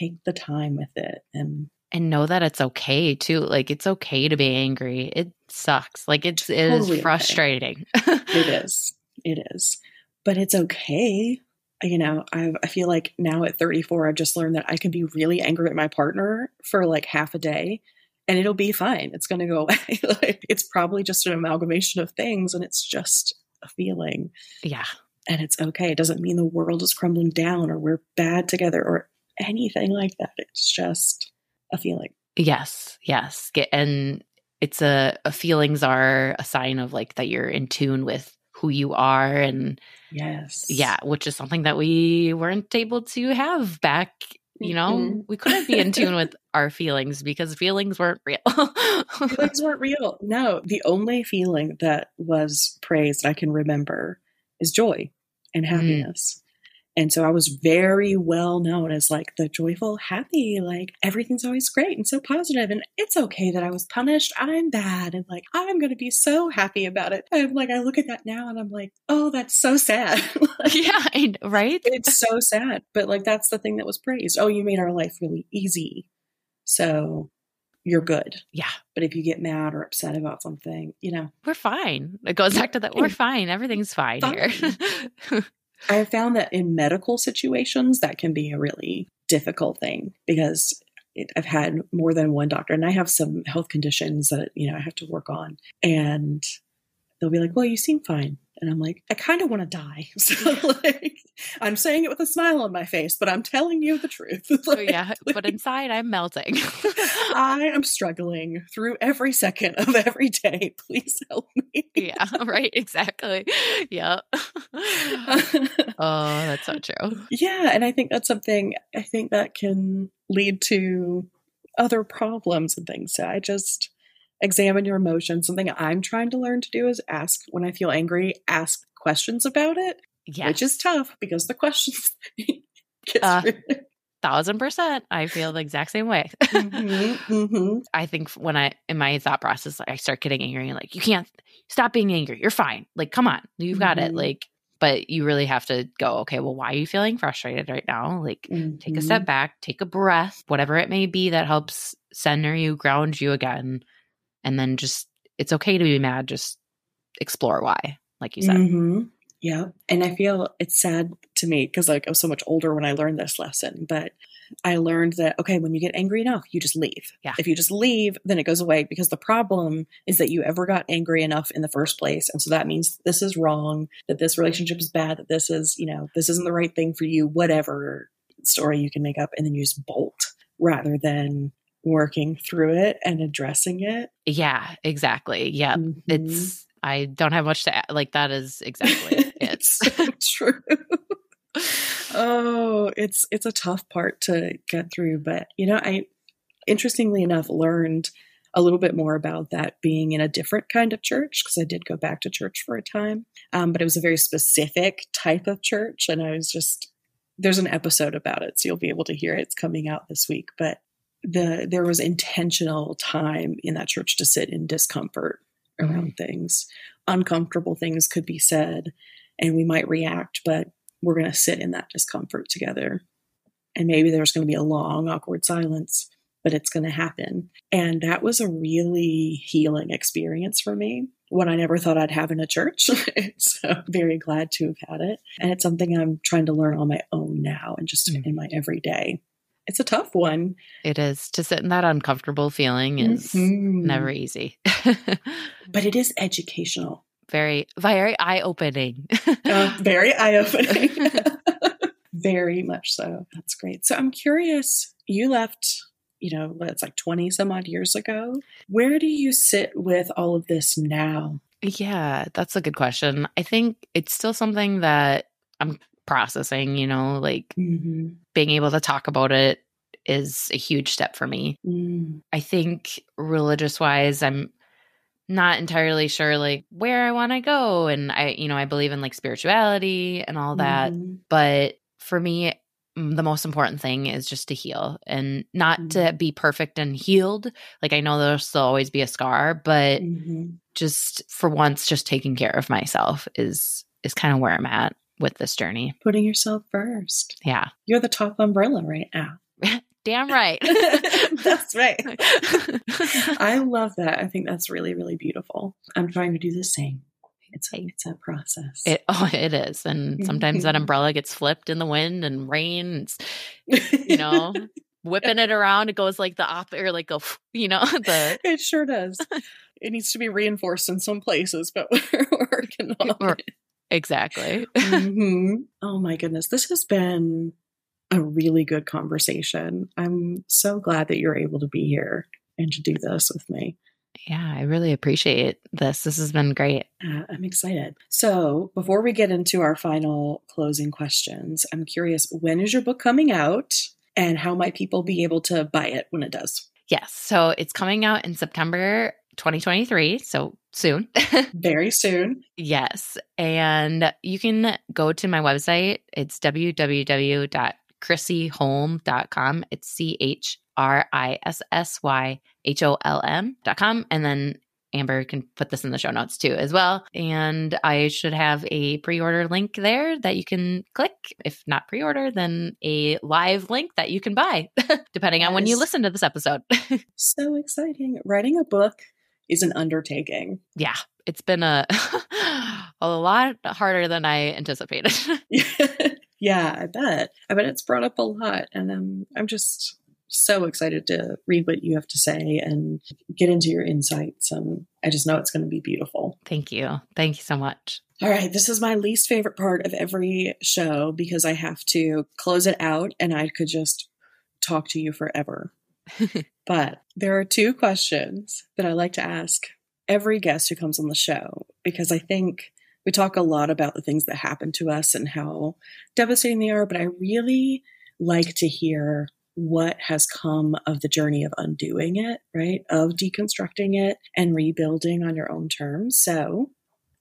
[SPEAKER 3] take the time with it and
[SPEAKER 4] and know that it's okay too like it's okay to be angry. It sucks. Like it's it totally is frustrating.
[SPEAKER 3] Okay. it is. It is. But it's okay. You know i i feel like now at 34 i've just learned that i can be really angry at my partner for like half a day and it'll be fine. It's going to go away. Like it's probably just an amalgamation of things and it's just a feeling.
[SPEAKER 4] Yeah
[SPEAKER 3] and it's okay. It doesn't mean the world is crumbling down or we're bad together or anything like that. It's just a feeling.
[SPEAKER 4] Yes, yes. And it's a, a feelings are a sign of like that you're in tune with who you are and
[SPEAKER 3] yes
[SPEAKER 4] yeah which is something that we weren't able to have back you know mm-hmm. we couldn't be in tune with our feelings because feelings weren't real
[SPEAKER 3] feelings weren't real no the only feeling that was praised i can remember is joy and mm-hmm. happiness. Mm. And so I was very well known as like the joyful, happy, like everything's always great and so positive, And it's okay that I was punished. I'm bad. And like, I'm going to be so happy about it. And like, I look at that now and I'm like, oh, that's so sad.
[SPEAKER 4] like, yeah, right?
[SPEAKER 3] It's so sad. But like, that's the thing that was praised. Oh, you made our life really easy. So you're good.
[SPEAKER 4] Yeah.
[SPEAKER 3] But if you get mad or upset about something, you know,
[SPEAKER 4] we're fine. It goes back to that. We're fine. Everything's fine, fine. here.
[SPEAKER 3] I have found that in medical situations, that can be a really difficult thing because it, I've had more than one doctor and I have some health conditions that, you know, I have to work on. And they'll be like, well, you seem fine. And I'm like, I kind of want to die. So like, I'm saying it with a smile on my face, but I'm telling you the truth.
[SPEAKER 4] Oh, like, yeah, but inside I'm melting.
[SPEAKER 3] I am struggling through every second of every day. Please help me.
[SPEAKER 4] yeah, right. Exactly. Yeah. oh, that's so true.
[SPEAKER 3] Yeah, and I think that's something. I think that can lead to other problems and things. So I just examine your emotions. Something I'm trying to learn to do is ask when I feel angry, ask questions about it. Yeah. Which is tough because the questions
[SPEAKER 4] uh, thousand percent. I feel the exact same way. mm-hmm, mm-hmm. I think when I in my thought process, I start getting angry and like, you can't stop being angry. You're fine. Like, come on, you've got mm-hmm. it. Like, but you really have to go, okay, well, why are you feeling frustrated right now? Like, take a mm-hmm. step back, take a breath, whatever it may be that helps center you, ground you again and then just it's okay to be mad just explore why like you said
[SPEAKER 3] mm-hmm. yeah and i feel it's sad to me because like i was so much older when i learned this lesson but I learned that, okay, when you get angry enough, you just leave.
[SPEAKER 4] Yeah.
[SPEAKER 3] If you just leave, then it goes away because the problem is that you ever got angry enough in the first place. And so that means this is wrong, that this relationship is bad, that this is, you know, this isn't the right thing for you, whatever story you can make up, and then you just bolt rather than working through it and addressing it.
[SPEAKER 4] Yeah, exactly. Yeah.
[SPEAKER 3] Mhm.
[SPEAKER 4] It's, I don't have much to add. Like, that is exactly it.
[SPEAKER 3] it's so true. oh, it's it's a tough part to get through, but you know, I interestingly enough learned a little bit more about that being in a different kind of church because I did go back to church for a time, um, but it was a very specific type of church, and I was just there's an episode about it, so you'll be able to hear it. It's coming out this week, but the there was intentional time in that church to sit in discomfort around things. Uncomfortable things could be said, and we might react, but we're going to sit in that discomfort together. And maybe there's going to be a long, awkward silence, but it's going to happen. And that was a really healing experience for me. What I never thought I'd have in a church. so very glad to have had it. And it's something I'm trying to learn on my own now and just
[SPEAKER 4] Mm.
[SPEAKER 3] in my everyday. It's a tough one.
[SPEAKER 4] It is. To sit in that uncomfortable feeling is
[SPEAKER 3] Mhm.
[SPEAKER 4] never easy.
[SPEAKER 3] But it is educational.
[SPEAKER 4] very, very eye opening.
[SPEAKER 3] Uh, very eye opening. very much so. That's great. So I'm curious, you left, you know, it's like 20 some odd years ago. Where do you sit with all of this now?
[SPEAKER 4] Yeah, that's a good question. I think it's still something that I'm processing, you know, like
[SPEAKER 3] Mm-hmm.
[SPEAKER 4] being able to talk about it is a huge step for me.
[SPEAKER 3] Mm,
[SPEAKER 4] I think religious wise, I'm not entirely sure like where I want to go. And I, you know, I believe in like spirituality and all that.
[SPEAKER 3] mhm.
[SPEAKER 4] But for me, mm, the most important thing is just to heal and not to be perfect and healed. Like I know there'll still always be a scar, but
[SPEAKER 3] Mhm.
[SPEAKER 4] just for once, just taking care of myself is is kind of where I'm at with this journey.
[SPEAKER 3] Putting yourself first.
[SPEAKER 4] Yeah.
[SPEAKER 3] You're the top umbrella right now.
[SPEAKER 4] Damn right.
[SPEAKER 3] That's right. I love that. I think that's really, really beautiful. I'm trying to do the same. It's a, it's a process.
[SPEAKER 4] It oh it is. And sometimes that
[SPEAKER 3] Mhm.
[SPEAKER 4] umbrella gets flipped in the wind and rain. It's, you know, whipping it around, it goes like the op or like a, you know, the
[SPEAKER 3] it sure does. It needs to be reinforced in some places, but we're working on it.
[SPEAKER 4] Exactly.
[SPEAKER 3] Mhm. Oh my goodness. This has been a really good conversation. I'm so glad that you're able to be here and to do this with me.
[SPEAKER 4] Yeah, I really appreciate this. This has been great.
[SPEAKER 3] Uh, I'm excited. So, before we get into our final closing questions, I'm curious when is your book coming out and how might people be able to buy it when it does?
[SPEAKER 4] Yes. So it's coming out in September 2023. So soon.
[SPEAKER 3] Very soon.
[SPEAKER 4] yes. And you can go to my website. It's www.chrissyholm.com. It's C H R I S S Y H O L M.com. And then Amber can put this in the show notes too, as well. And I should have a pre order link there that you can click. If not pre order, then a live link that you can buy, depending on when you listen to this episode.
[SPEAKER 3] So exciting. Writing a book is an undertaking.
[SPEAKER 4] yeah, it's been a a lot harder than I anticipated.
[SPEAKER 3] yeah, I bet. I bet it's brought up a lot. And um, I'm just so excited to read what you have to say and get into your insights. And I just know it's going to be beautiful.
[SPEAKER 4] Thank you. Thank you so much.
[SPEAKER 3] All right, this is my least favorite part of every show because I have to close it out and I could just talk to you forever. but there are two questions that I like to ask every guest who comes on the show because I think we talk a lot about the things that happen to us and how devastating they are, but I really like to hear what has come of the journey of undoing it, right? Of deconstructing it and rebuilding on your own terms. So,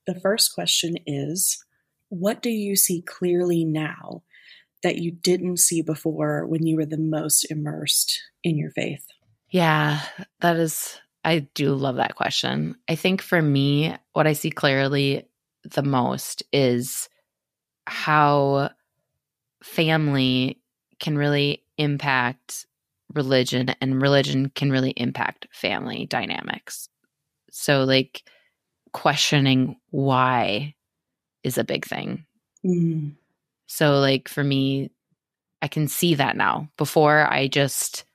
[SPEAKER 3] the first question is What do you see clearly now that you didn't see before when you were the most immersed in your faith?
[SPEAKER 4] Yeah, that is, I do love that question. I think for me, what I see clearly the most is how family can really impact religion and religion can really impact family dynamics. So, like, questioning why is a big thing.
[SPEAKER 3] Mm,
[SPEAKER 4] So, like, for me, I can see that now. Before I just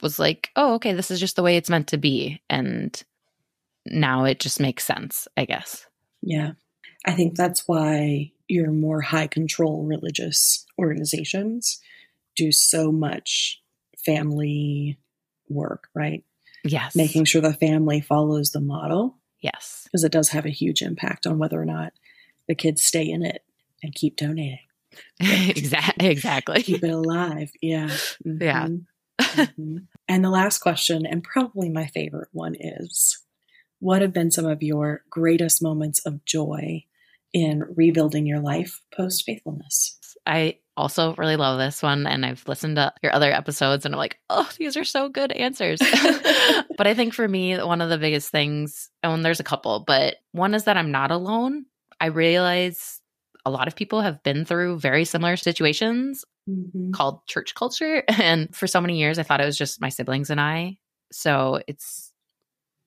[SPEAKER 4] was like, oh, okay, this is just the way it's meant to be. And now it just makes sense, I guess.
[SPEAKER 3] Yeah. I think that's why your more high control religious organizations do so much family work, right?
[SPEAKER 4] Yes.
[SPEAKER 3] Making sure the family follows the model
[SPEAKER 4] yes.
[SPEAKER 3] because it does have a huge impact on whether or not the kids stay in it and keep donating.
[SPEAKER 4] exactly. Exactly.
[SPEAKER 3] Keep it alive. Yeah.
[SPEAKER 4] Yeah.
[SPEAKER 3] Mhm. Mhm. And the last question, and probably my favorite one, is what have been some of your greatest moments of joy in rebuilding your life post faithfulness?
[SPEAKER 4] I also really love this one. And I've listened to your other episodes and I'm like, oh, these are so good answers. but I think for me, one of the biggest things, and there's a couple, but one is that I'm not alone. I realize a lot of people have been through very similar situations
[SPEAKER 3] Mhm.
[SPEAKER 4] called church culture. And for so many years, I thought it was just my siblings and I. So it's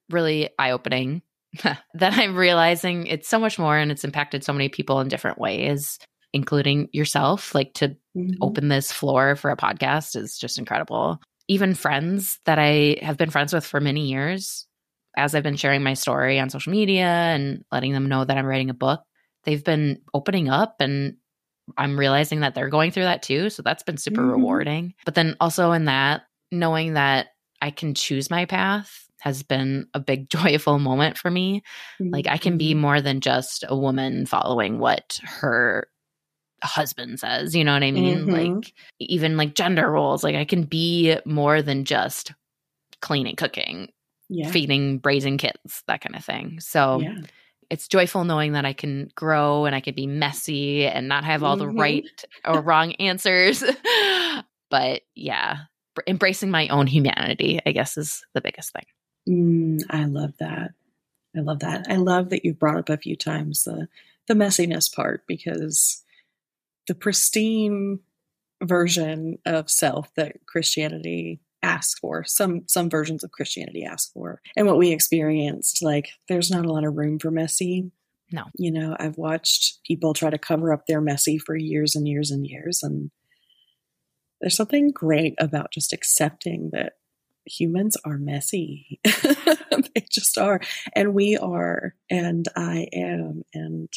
[SPEAKER 4] really eye opening that I'm realizing it's so much more and it's impacted so many people in different ways, including yourself. Like to
[SPEAKER 3] Mhm.
[SPEAKER 4] open this floor for a podcast is just incredible. Even friends that I have been friends with for many years, as I've been sharing my story on social media and letting them know that I'm writing a book, they've been opening up and I'm realizing that they're going through that too. So that's been super
[SPEAKER 3] Mhm.
[SPEAKER 4] rewarding. But then also in that, knowing that I can choose my path has been a big joyful moment for me. Like I can be
[SPEAKER 3] Mhm.
[SPEAKER 4] more than just a woman following what her husband says. You know what I mean?
[SPEAKER 3] Mhm.
[SPEAKER 4] Like even like gender roles. Like I can be more than just cleaning, cooking,
[SPEAKER 3] yeah.
[SPEAKER 4] feeding, raising kids, that kind of thing. So
[SPEAKER 3] yeah.
[SPEAKER 4] It's joyful knowing that I can grow and I can be messy and not have all the
[SPEAKER 3] Mhm.
[SPEAKER 4] right or wrong answers. but yeah, embracing my own humanity, I guess, is the biggest thing.
[SPEAKER 3] Mm, I love that. I love that. I love that you brought up a few times the the messiness part because the pristine version of self that Christianity asks for, some some versions of Christianity ask for, and what we experienced, like there's not a lot of room for messy.
[SPEAKER 4] No.
[SPEAKER 3] You know, I've watched people try to cover up their messy for years and years and years and there's something great about just accepting that humans are messy. they just are. And we are. And I am. And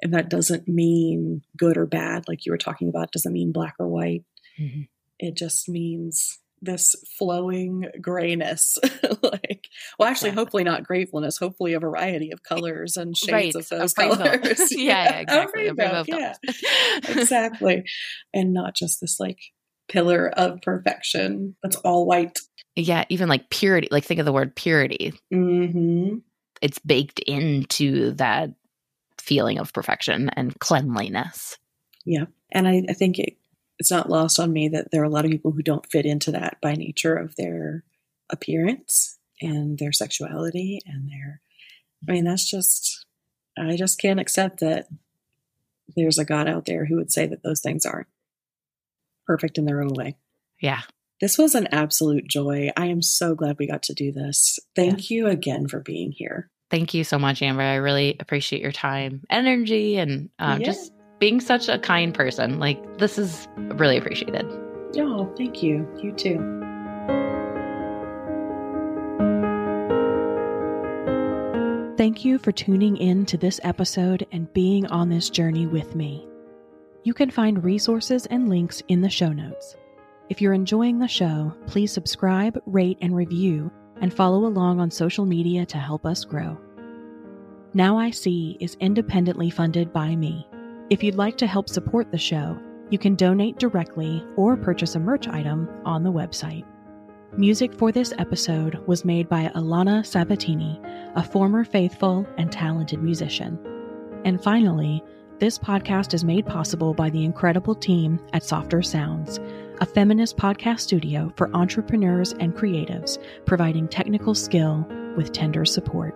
[SPEAKER 3] and that doesn't mean good or bad, like you were talking about, It doesn't mean black or white.
[SPEAKER 4] Mhm.
[SPEAKER 3] It just means this flowing grayness. like well actually
[SPEAKER 4] Exactly.
[SPEAKER 3] hopefully not gratefulness, hopefully a variety of colors and shades
[SPEAKER 4] Right,
[SPEAKER 3] of those colors.
[SPEAKER 4] Yeah, yeah, exactly, rainbow
[SPEAKER 3] yeah exactly. And not just this like pillar of perfection that's all white.
[SPEAKER 4] yeah, even like purity, like think of the word purity.
[SPEAKER 3] Mm-hmm.
[SPEAKER 4] It's baked into that feeling of perfection and cleanliness.
[SPEAKER 3] Yeah. And I, I think it, it's not lost on me that there are a lot of people who don't fit into that by nature of their appearance and their sexuality and their, I mean, that's just, I just can't accept that there's a God out there who would say that those things aren't perfect in their own way.
[SPEAKER 4] Yeah.
[SPEAKER 3] This was an absolute joy. I am so glad we got to do this. Thank you again for being here.
[SPEAKER 4] Thank you so much, Amber. I really appreciate your time, energy, and um,
[SPEAKER 3] Yeah.
[SPEAKER 4] just being such a kind person. Like, this is really appreciated.
[SPEAKER 3] Oh, thank you. You too.
[SPEAKER 2] Thank you for tuning in to this episode and being on this journey with me. You can find resources and links in the show notes. If you're enjoying the show, please subscribe, rate, and review, and follow along on social media to help us grow. Now I See is independently funded by me. If you'd like to help support the show, you can donate directly or purchase a merch item on the website. Music for this episode was made by Alana Sabatini, a former faithful and talented musician. And finally, this podcast is made possible by the incredible team at Softer Sounds, a feminist podcast studio for entrepreneurs and creatives, providing technical skill with tender support.